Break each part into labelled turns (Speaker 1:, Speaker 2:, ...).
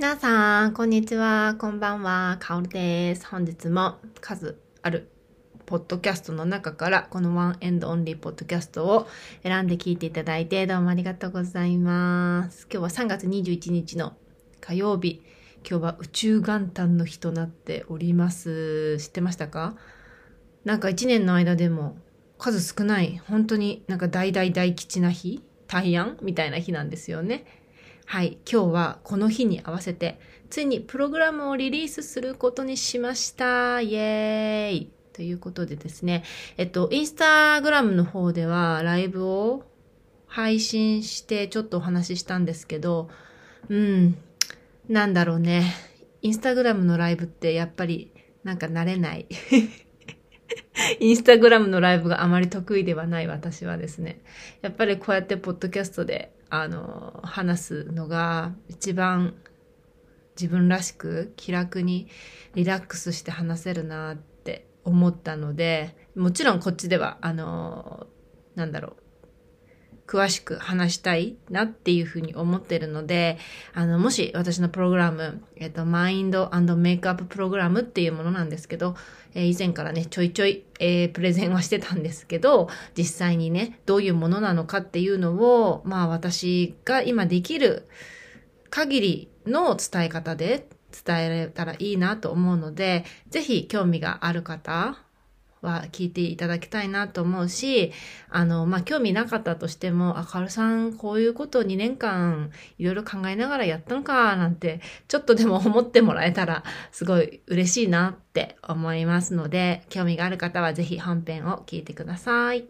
Speaker 1: 皆さん、こんにちは。こんばんは。かおるです。本日も数あるポッドキャストの中からこのワンエンドオンリーポッドキャストを選んで聞いていただいてどうもありがとうございます。今日は3月21日の火曜日。今日は宇宙元旦の日となっております。知ってましたか？なんか1年の間でも数少ない、本当になんか大大大吉な日？大安？みたいな日なんですよね。はい、今日はこの日に合わせて、ついにプログラムをリリースすることにしました。イエーイということでですね、えっと、インスタグラムの方ではライブを配信してちょっとお話ししたんですけど、うん、なんだろうね。インスタグラムのライブってやっぱりなんか慣れない。インスタグラムのライブがあまり得意ではない私はですね。やっぱりこうやってポッドキャストであの、話すのが一番自分らしく気楽にリラックスして話せるなって思ったので、もちろんこっちでは、あの、なんだろう、詳しく話したいなっていうふうに思ってるので、あの、もし私のプログラム、えっと、マインドメイクアッププログラムっていうものなんですけど、えー、以前からね、ちょいちょい、えー、プレゼンはしてたんですけど、実際にね、どういうものなのかっていうのを、まあ私が今できる限りの伝え方で伝えられたらいいなと思うので、ぜひ興味がある方、は聞いていただきたいなと思うし、あの、まあ、興味なかったとしても、あかるさん、こういうことを2年間いろいろ考えながらやったのか、なんて、ちょっとでも思ってもらえたら、すごい嬉しいなって思いますので、興味がある方はぜひ本編を聞いてください。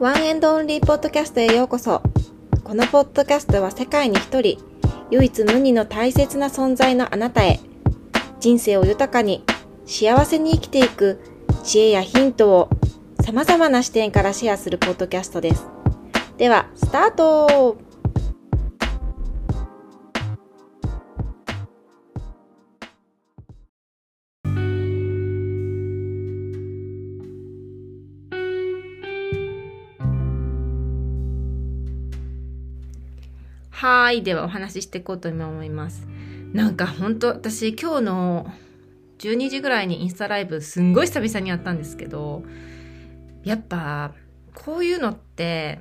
Speaker 1: ワンエンドオンリーポッドキャストへようこそ。このポッドキャストは世界に一人、唯一無二の大切な存在のあなたへ、人生を豊かに幸せに生きていく知恵やヒントを様々な視点からシェアするポッドキャストです。では、スタートはい。ではお話ししていこうと思います。なんか本当私今日の12時ぐらいにインスタライブすんごい久々にやったんですけど、やっぱこういうのって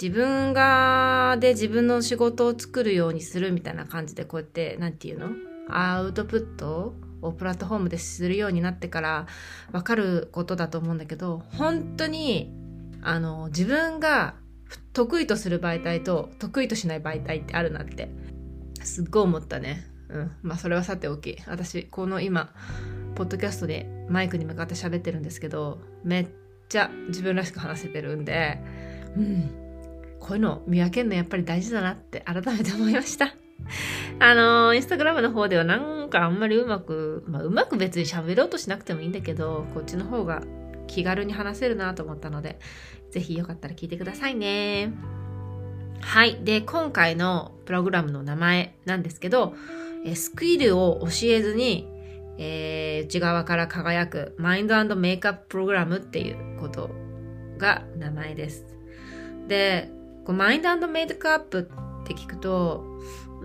Speaker 1: 自分がで自分の仕事を作るようにするみたいな感じでこうやって、なんていうの？アウトプットをプラットフォームでするようになってからわかることだと思うんだけど、本当にあの自分が得意とする媒体と得意としない媒体ってあるなってすっごい思ったね。うん。まあそれはさておき、私、この今、ポッドキャストでマイクに向かって喋ってるんですけど、めっちゃ自分らしく話せてるんで、うん。こういうの見分けるのやっぱり大事だなって改めて思いました。あのー、インスタグラムの方ではなんかあんまりうまく、まあうまく別に喋ろうとしなくてもいいんだけど、こっちの方が気軽に話せるなと思ったので、ぜひよかったら聞いてくださいね。はい。で、今回のプログラムの名前なんですけど、スキルを教えずに、えー、内側から輝くマインドメイクアッププログラムっていうことが名前です。で、こうマインドメイクアップって聞くと、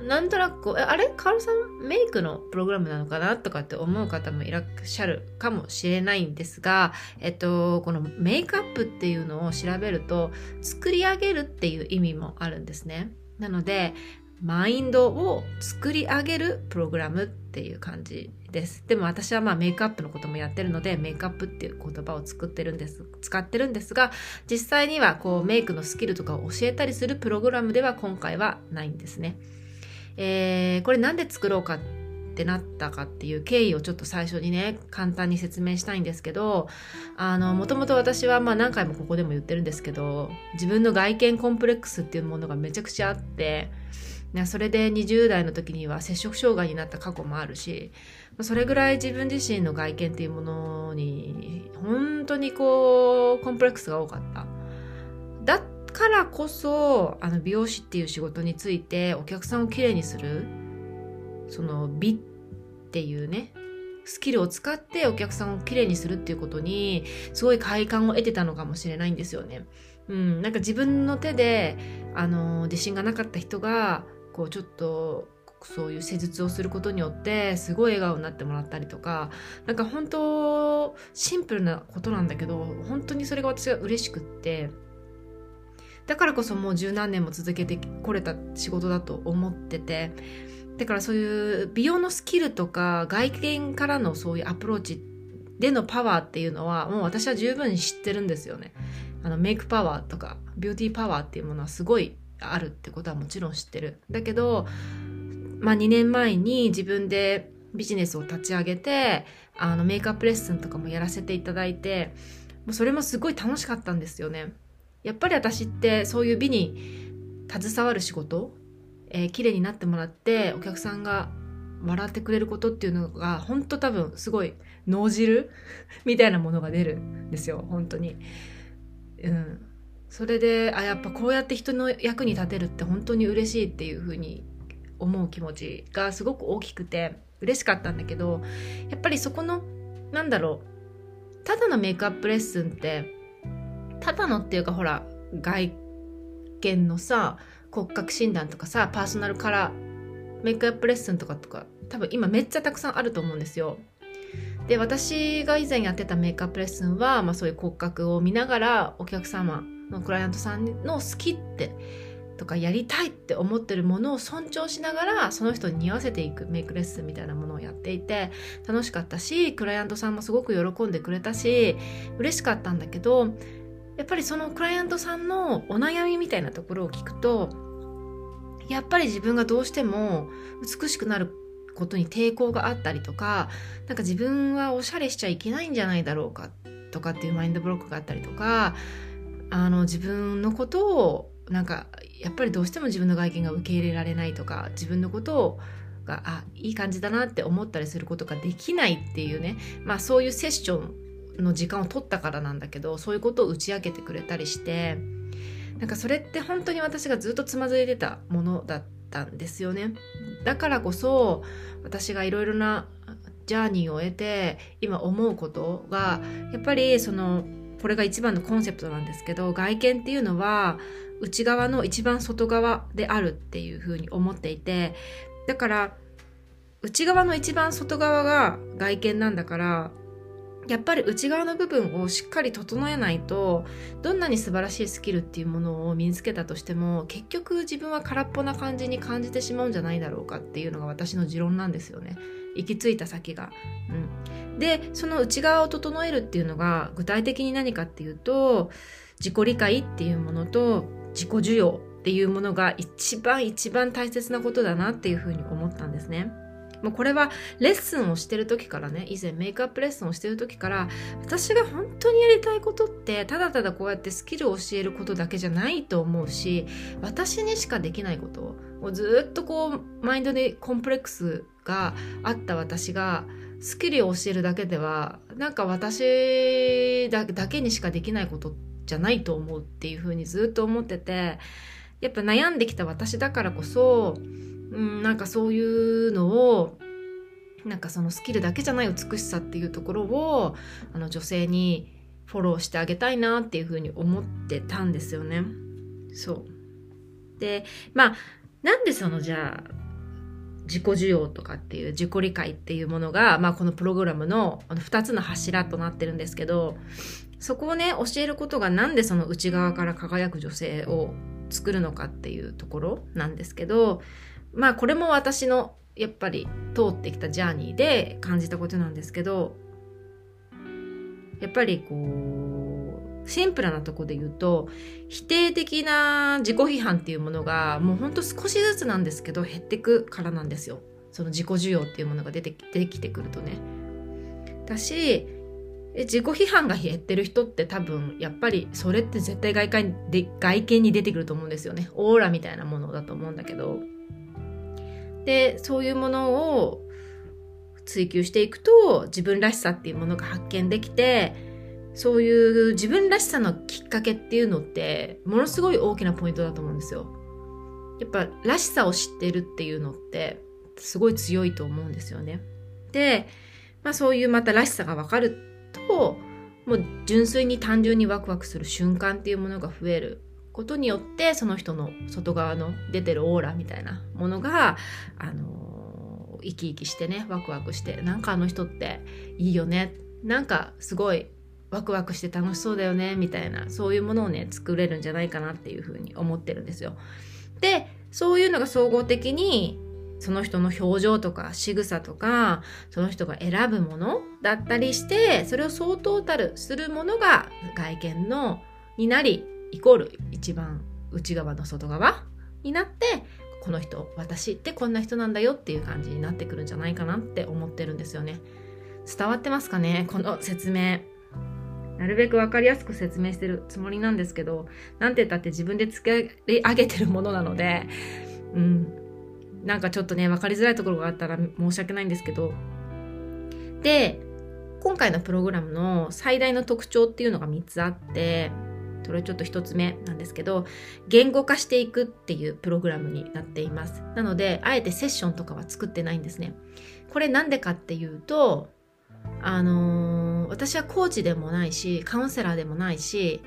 Speaker 1: なんとなくこう、あれ？カールさん？メイクのプログラムなのかなとかって思う方もいらっしゃるかもしれないんですが、えっと、このメイクアップっていうのを調べると、作り上げるっていう意味もあるんですね。なので、マインドを作り上げるプログラムっていう感じです。でも私はまあメイクアップのこともやってるので、メイクアップっていう言葉を作ってるんです、使ってるんですが、実際にはこうメイクのスキルとかを教えたりするプログラムでは今回はないんですね。えー、これなんで作ろうかってなったかっていう経緯をちょっと最初にね、簡単に説明したいんですけど、あの、もともと私はまあ何回もここでも言ってるんですけど、自分の外見コンプレックスっていうものがめちゃくちゃあって、ね、それで20代の時には摂食障害になった過去もあるし、それぐらい自分自身の外見っていうものに、本当にこう、コンプレックスが多かった。だからこそ、あの、美容師っていう仕事についてお客さんをきれいにする、その美っていうね、スキルを使ってお客さんをきれいにするっていうことに、すごい快感を得てたのかもしれないんですよね。うん、なんか自分の手で、あの自信がなかった人がこうちょっとそういう施術をすることによってすごい笑顔になってもらったりとかなんか本当シンプルなことなんだけど本当にそれが私は嬉しくってだからこそもう十何年も続けてこれた仕事だと思っててだからそういう美容のスキルとか外見からのそういうアプローチでのパワーっていうのはもう私は十分知ってるんですよね。あのメイクパワーとかビューティーパワーっていうものはすごいあるってことはもちろん知ってる。だけど、まあ2年前に自分でビジネスを立ち上げて、あのメイクアップレッスンとかもやらせていただいて、もうそれもすごい楽しかったんですよね。やっぱり私ってそういう美に携わる仕事、えー、綺麗になってもらってお客さんが笑ってくれることっていうのが本当多分すごい脳汁 みたいなものが出るんですよ本当に。うん、それであやっぱこうやって人の役に立てるって本当に嬉しいっていうふうに思う気持ちがすごく大きくて嬉しかったんだけどやっぱりそこのなんだろうただのメイクアップレッスンってただのっていうかほら外見のさ骨格診断とかさパーソナルカラーメイクアップレッスンとかとか多分今めっちゃたくさんあると思うんですよ。で私が以前やってたメイクアップレッスンは、まあ、そういう骨格を見ながらお客様のクライアントさんの好きってとかやりたいって思ってるものを尊重しながらその人に似合わせていくメイクレッスンみたいなものをやっていて楽しかったしクライアントさんもすごく喜んでくれたし嬉しかったんだけどやっぱりそのクライアントさんのお悩みみたいなところを聞くとやっぱり自分がどうしても美しくなることに抵抗があったりとかなんか自分はおしゃれしちゃいけないんじゃないだろうかとかっていうマインドブロックがあったりとかあの自分のことをなんかやっぱりどうしても自分の外見が受け入れられないとか自分のことをがあいい感じだなって思ったりすることができないっていうね。まあそういうセッションの時間を取ったからなんだけどそういうことを打ち明けてくれたりしてなんかそれって本当に私がずっとつまずいてたものだったんですよね。だからこそ私がいろいろなジャーニーを得て今思うことがやっぱりそのこれが一番のコンセプトなんですけど外見っていうのは内側の一番外側であるっていうふうに思っていてだから内側の一番外側が外見なんだからやっぱり内側の部分をしっかり整えないとどんなに素晴らしいスキルっていうものを身につけたとしても結局自分は空っぽな感じに感じてしまうんじゃないだろうかっていうのが私の持論なんですよね。行き着いた先が。うん、でその内側を整えるっていうのが具体的に何かっていうと自己理解っていうものと自己需要っていうものが一番一番大切なことだなっていうふうに思ったんですね。もうこれはレッスンをしてる時からね以前メイクアップレッスンをしてる時から私が本当にやりたいことってただただこうやってスキルを教えることだけじゃないと思うし私にしかできないことをずっとこうマインドでコンプレックスがあった私がスキルを教えるだけではなんか私だけにしかできないことじゃないと思うっていうふうにずっと思っててやっぱ悩んできた私だからこそうん、なんかそういうのをなんかそのスキルだけじゃない美しさっていうところをあの女性にフォローしてあげたいなっていうふうに思ってたんですよね。そう。で、まあ、なんでそのじゃあ、自己需要とかっていう自己理解っていうものが、まあ、このプログラムの2つの柱となってるんですけど、そこをね、教えることがなんでその内側から輝く女性を作るのかっていうところなんですけど、まあこれも私のやっぱり通ってきたジャーニーで感じたことなんですけどやっぱりこうシンプルなとこで言うと否定的な自己批判っていうものがもうほんと少しずつなんですけど減ってくからなんですよ。その自己需要っていうものが出て出てきてくるとね。だし自己批判が減ってる人って多分やっぱりそれって絶対外見で外見に出てくると思うんですよね。オーラみたいなものだと思うんだけど。でそういうものを追求していくと自分らしさっていうものが発見できてそういう自分らしさのきっかけっていうのってものすごい大きなポイントだと思うんですよ。やっぱらしさを知ってるっていうのってすごい強いと思うんですよね。で、まあそういうまたらしさがわかるともう純粋に単純にワクワクする瞬間っていうものが増えることによってその人の外側の出てるオーラみたいなものがあの生き生きしてねワクワクしてなんかあの人っていいよねなんかすごいワクワクして楽しそうだよねみたいなそういうものをね作れるんじゃないかなっていうふうに思ってるんですよ。でそういうのが総合的にその人の表情とか仕草とかその人が選ぶものだったりしてそれを総トータルするものが外見のになりイコール一番内側の外側になってこの人私ってこんな人なんだよっていう感じになってくるんじゃないかなって思ってるんですよね伝わってますかねこの説明なるべく分かりやすく説明してるつもりなんですけどなんて言ったって自分で作り上げてるものなのでうん。なんかちょっとね分かりづらいところがあったら申し訳ないんですけど。で今回のプログラムの最大の特徴っていうのが3つあってそれちょっと1つ目なんですけど言語化していくっていうプログラムになっています。なのであえてセッションとかは作ってないんですね。これなんでかっていうとあのー、私はコーチでもないしカウンセラーでもないし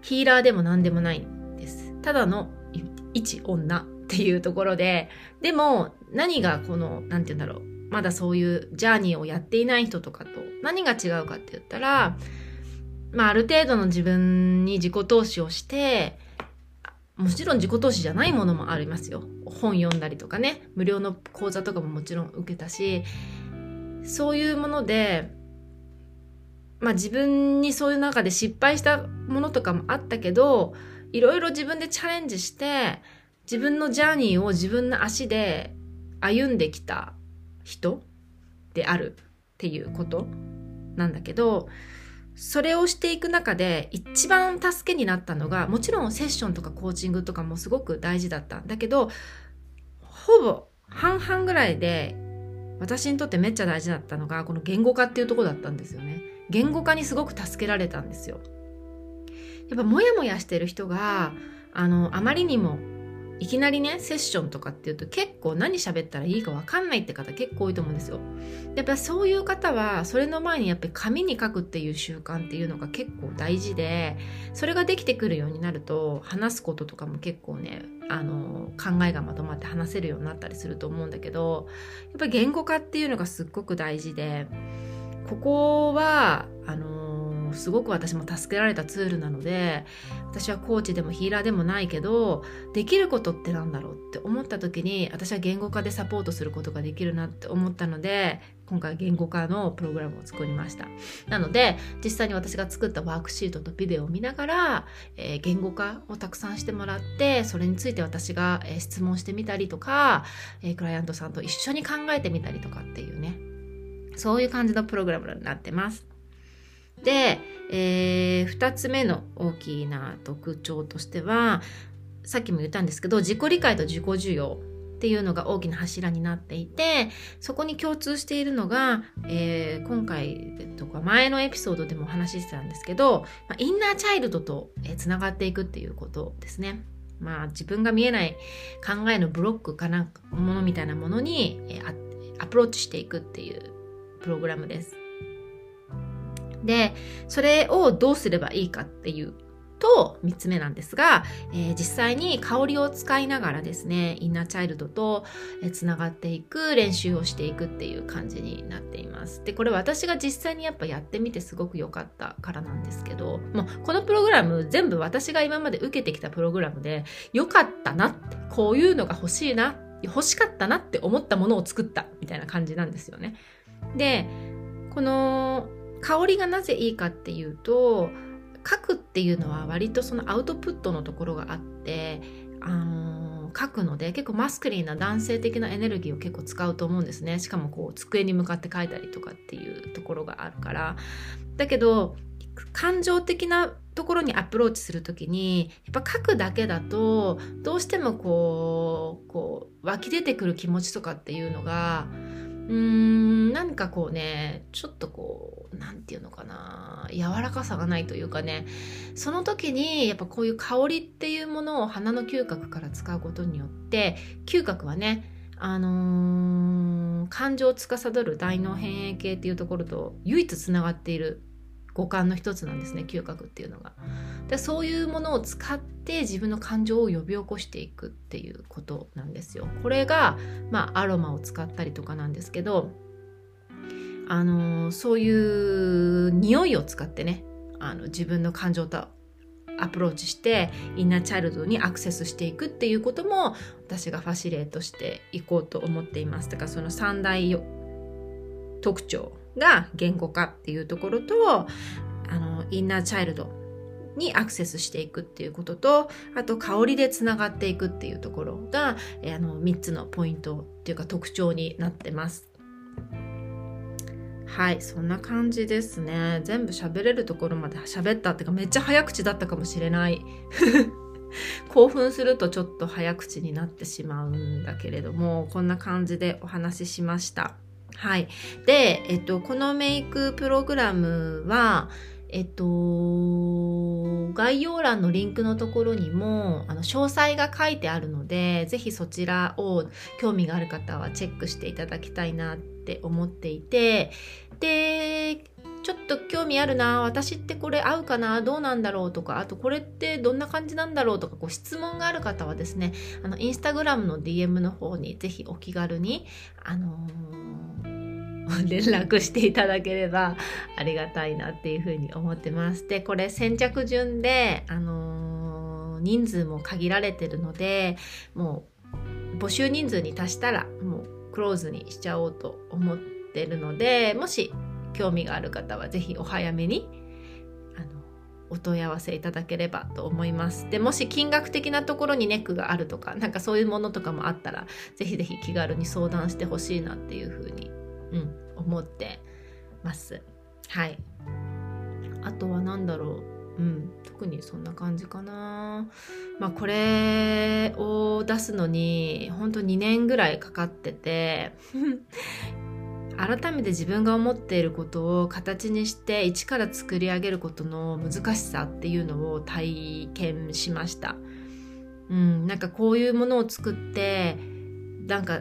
Speaker 1: ヒーラーでも何でもないんです。ただの一女っていうところででも何がこの何て言うんだろう。まだそういうジャーニーをやっていない人とかと何が違うかって言ったらまあ、ある程度の自分に自己投資をして、もちろん自己投資じゃないものもありますよ。本読んだりとかね、無料の講座とかももちろん受けたし、そういうもので、まあ自分にそういう中で失敗したものとかもあったけど、いろいろ自分でチャレンジして、自分のジャーニーを自分の足で歩んできた人であるっていうことなんだけど、それをしていく中で一番助けになったのがもちろんセッションとかコーチングとかもすごく大事だったんだけどほぼ半々ぐらいで私にとってめっちゃ大事だったのがこの言語化っていうとこだったんですよね。言語化にすごく助けられたんですよやっぱモヤモヤしてる人があのあまりにもいきなりねセッションとかっていうと結構何喋ったらいいか分かんないって方結構多いと思うんですよ。やっぱそういう方はそれの前にやっぱり紙に書くっていう習慣っていうのが結構大事でそれができてくるようになると話すこととかも結構ねあの考えがまとまって話せるようになったりすると思うんだけどやっぱり言語化っていうのがすっごく大事でここはあのすごく私も助けられたツールなので私はコーチでもヒーラーでもないけどできることってなんだろうって思った時に私は言語化でサポートすることができるなって思ったので今回言語化のプログラムを作りました。なので実際に私が作ったワークシートとビデオを見ながら、えー、言語化をたくさんしてもらってそれについて私が、え、質問してみたりとか、えー、クライアントさんと一緒に考えてみたりとかっていうね。そういう感じのプログラムになってますで、えー、2つ目の大きな特徴としてはさっきも言ったんですけど自己理解と自己需要っていうのが大きな柱になっていてそこに共通しているのが、えー、今回とか前のエピソードでもお話ししてたんですけど、ま、インナーチャイルドとつながっていくっていうことですね。まあ自分が見えない考えのブロックかなものみたいなものにえアプローチしていくっていうプログラムです。で、それをどうすればいいかっていうと、3つ目なんですが、えー、実際に香りを使いながらですね、インナーチャイルドとつながっていく練習をしていくっていう感じになっています。で、これ私が実際にやっぱやってみてすごく良かったからなんですけど、もうこのプログラム全部私が今まで受けてきたプログラムで良かったなって、こういうのが欲しいな、欲しかったなって思ったものを作ったみたいな感じなんですよね。で、この香りがなぜいいかっていうと書くっていうのは割とそのアウトプットのところがあって、あの、書くので結構マスクリーな男性的なエネルギーを結構使うと思うんですね。しかもこう机に向かって書いたりとかっていうところがあるから。だけど感情的なところにアプローチする時にやっぱ書くだけだとどうしてもこうこう湧き出てくる気持ちとかっていうのがうーん何かこうねちょっとこう何て言うのかな柔らかさがないというかねその時にやっぱこういう香りっていうものを鼻の嗅覚から使うことによって嗅覚はねあのー、感情を司る大脳変影系っていうところと唯一つながっている五感の一つなんですね嗅覚っていうのが。でそういうものを使って自分の感情を呼び起こしていくっていうことなんですよ。これが、まあ、アロマを使ったりとかなんですけどあのそういう匂いを使ってねあの自分の感情とアプローチしてインナーチャイルドにアクセスしていくっていうことも私がファシレートしていこうと思っています。だからその三大特徴が言語化っていうところとあのインナーチャイルドにアクセスしていくっていうこととあと香りでつながっていくっていうところがあの3つのポイントっていうか特徴になってます。はいそんな感じですね。全部喋れるところまで喋ったっていうかめっちゃ早口だったかもしれない。興奮するとちょっと早口になってしまうんだけれどもこんな感じでお話ししました。はい。で、えっと、このメイクプログラムはえっと、概要欄のリンクのところにもあの詳細が書いてあるので、ぜひそちらを興味がある方はチェックしていただきたいなって思っていて、で、ちょっと興味あるな、私ってこれ合うかな、どうなんだろうとか、あとこれってどんな感じなんだろうとか、こう質問がある方はですね、あの、インスタグラムの DM の方にぜひお気軽に、あのー、連絡していただければありがたいなっていうふうに思ってます。で、これ先着順で、あのー、人数も限られてるので、もう募集人数に達したらもうクローズにしちゃおうと思ってるので、もし興味がある方はぜひお早めにあのお問い合わせいただければと思います。でもし金額的なところにネックがあるとかなんかそういうものとかもあったらぜひぜひ気軽に相談してほしいなっていうふうに、うん、思ってます。はい。あとは何だろう。うん、特にそんな感じかな。まあこれを出すのに本当2年ぐらいかかってて改めて自分が思っていることを形にして一から作り上げることの難しさっていうのを体験しました。うん、なんかこういうものを作ってなんか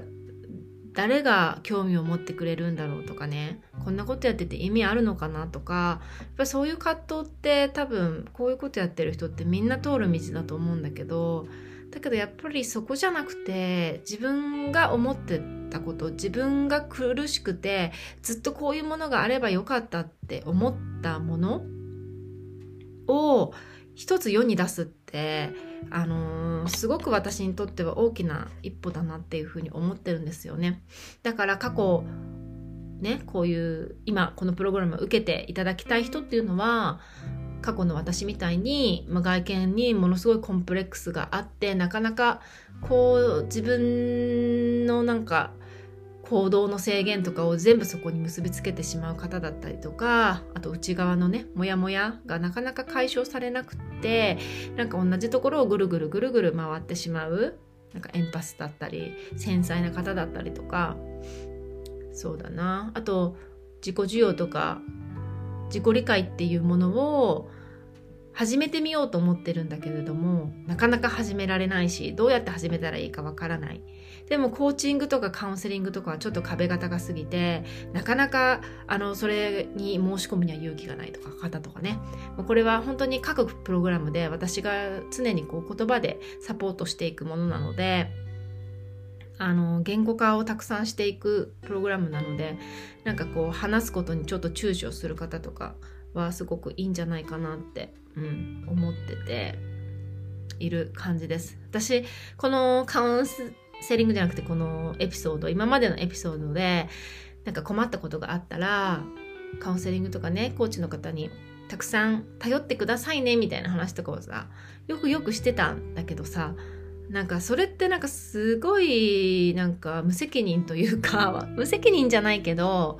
Speaker 1: 誰が興味を持ってくれるんだろうとかねこんなことやってて意味あるのかなとかやっぱそういう葛藤って多分こういうことやってる人ってみんな通る道だと思うんだけどだけどやっぱりそこじゃなくて自分が思ってたこと自分が苦しくてずっとこういうものがあればよかったって思ったものを一つ世に出すってあのー、すごく私にとっては大きな一歩だなっていうふうに思ってるんですよね。だから過去ねこういう今このプログラムを受けていただきたい人っていうのは過去の私みたいに、まあ、外見にものすごいコンプレックスがあってなかなかこう自分のなんか行動の制限とかを全部そこに結びつけてしまう方だったりとかあと内側のねモヤモヤがなかなか解消されなくってなんか同じところをぐるぐるぐるぐる回ってしまうなんかエンパスだったり繊細な方だったりとか。そうだな。あと自己需要とか自己理解っていうものを始めてみようと思ってるんだけれどもなかなか始められないしどうやって始めたらいいかわからない。でもコーチングとかカウンセリングとかはちょっと壁が高すぎてなかなかあのそれに申し込むには勇気がないとか方とかね。これは本当に各プログラムで私が常にこう言葉でサポートしていくものなのであの言語化をたくさんしていくプログラムなのでなんかこう話すことにちょっと躊躇する方とかはすごくいいんじゃないかなってうん、思ってている感じです。私、このカウンセリングじゃなくてこのエピソード、今までのエピソードでなんか困ったことがあったら、カウンセリングとかね、コーチの方にたくさん頼ってくださいねみたいな話とかをさ、よくよくしてたんだけどさ、なんかそれってなんかすごいなんか無責任というか 無責任じゃないけど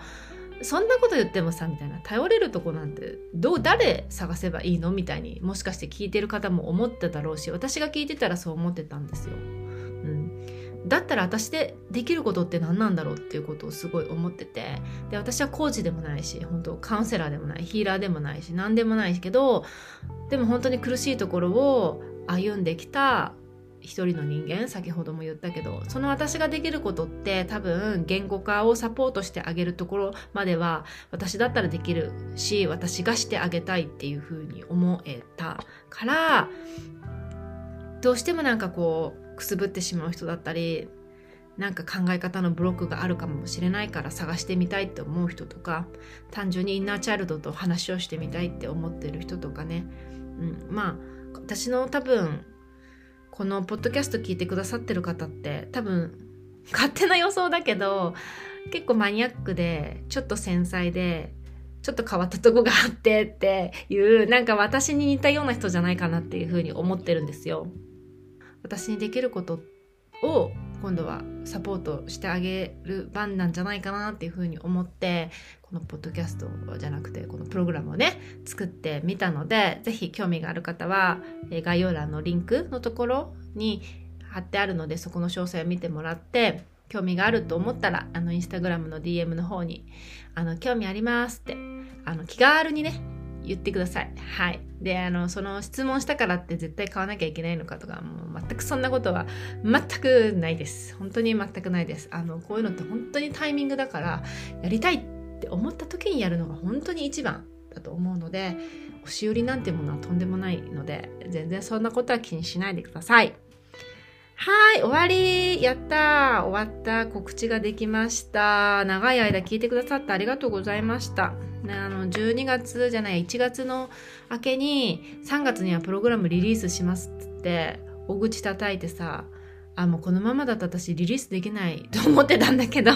Speaker 1: そんなこと言ってもさみたいな。頼れるとこなんてどう誰探せばいいの？みたいにもしかして聞いてる方も思ってたろうし私が聞いてたらそう思ってたんですよ。うん、だったら私でできることって何なんだろうっていうことをすごい思ってて。で私はコーチでもないし本当カウンセラーでもないヒーラーでもないし何でもないけどでも本当に苦しいところを歩んできた一人の人間先ほども言ったけどその私ができることって多分言語化をサポートしてあげるところまでは私だったらできるし私がしてあげたいっていうふうに思えたからどうしてもなんかこうくすぶってしまう人だったりなんか考え方のブロックがあるかもしれないから探してみたいって思う人とか単純にインナーチャイルドと話をしてみたいって思ってる人とかね、うん、まあ私の多分このポッドキャスト聞いてくださってる方って多分勝手な予想だけど結構マニアックでちょっと繊細でちょっと変わったとこがあってっていうなんか私に似たような人じゃないかなっていうふうに思ってるんですよ。私にできることを今度はサポートしてあげる番なんじゃないかなっていうふうに思ってこのポッドキャストじゃなくてこのプログラムをね作ってみたので是非興味がある方は概要欄のリンクのところに貼ってあるのでそこの詳細を見てもらって興味があると思ったらあのインスタグラムの DM の方にあの興味ありますってあの気軽にね言ってください。はい。で、あの、その質問したからって絶対買わなきゃいけないのかとか、もう全くそんなことは全くないです。本当に全くないです。あの、こういうのって本当にタイミングだから、やりたいってって思った時にやるのが本当に一番だと思うので、押し売りなんてものはとんでもないので、全然そんなことは気にしないでください。はい、終わりやった終わった告知ができました。長い間聞いてくださってありがとうございました。ね、あの12月じゃない1月の明けに3月にはプログラムリリースしますって大口叩いてさあもうこのままだと私リリースできないと思ってたんだけど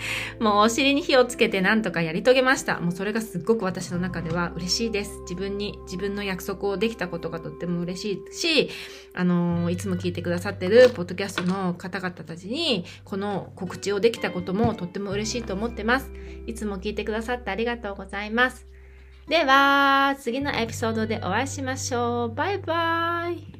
Speaker 1: もうお尻に火をつけてなんとかやり遂げました。もうそれがすっごく私の中では嬉しいです。自分に、自分の約束をできたことがとっても嬉しいし、あのー、いつも聞いてくださってるポッドキャストの方々たちに、この告知をできたこともとっても嬉しいと思ってます。いつも聞いてくださってありがとうございます。では、次のエピソードでお会いしましょう。バイバイ。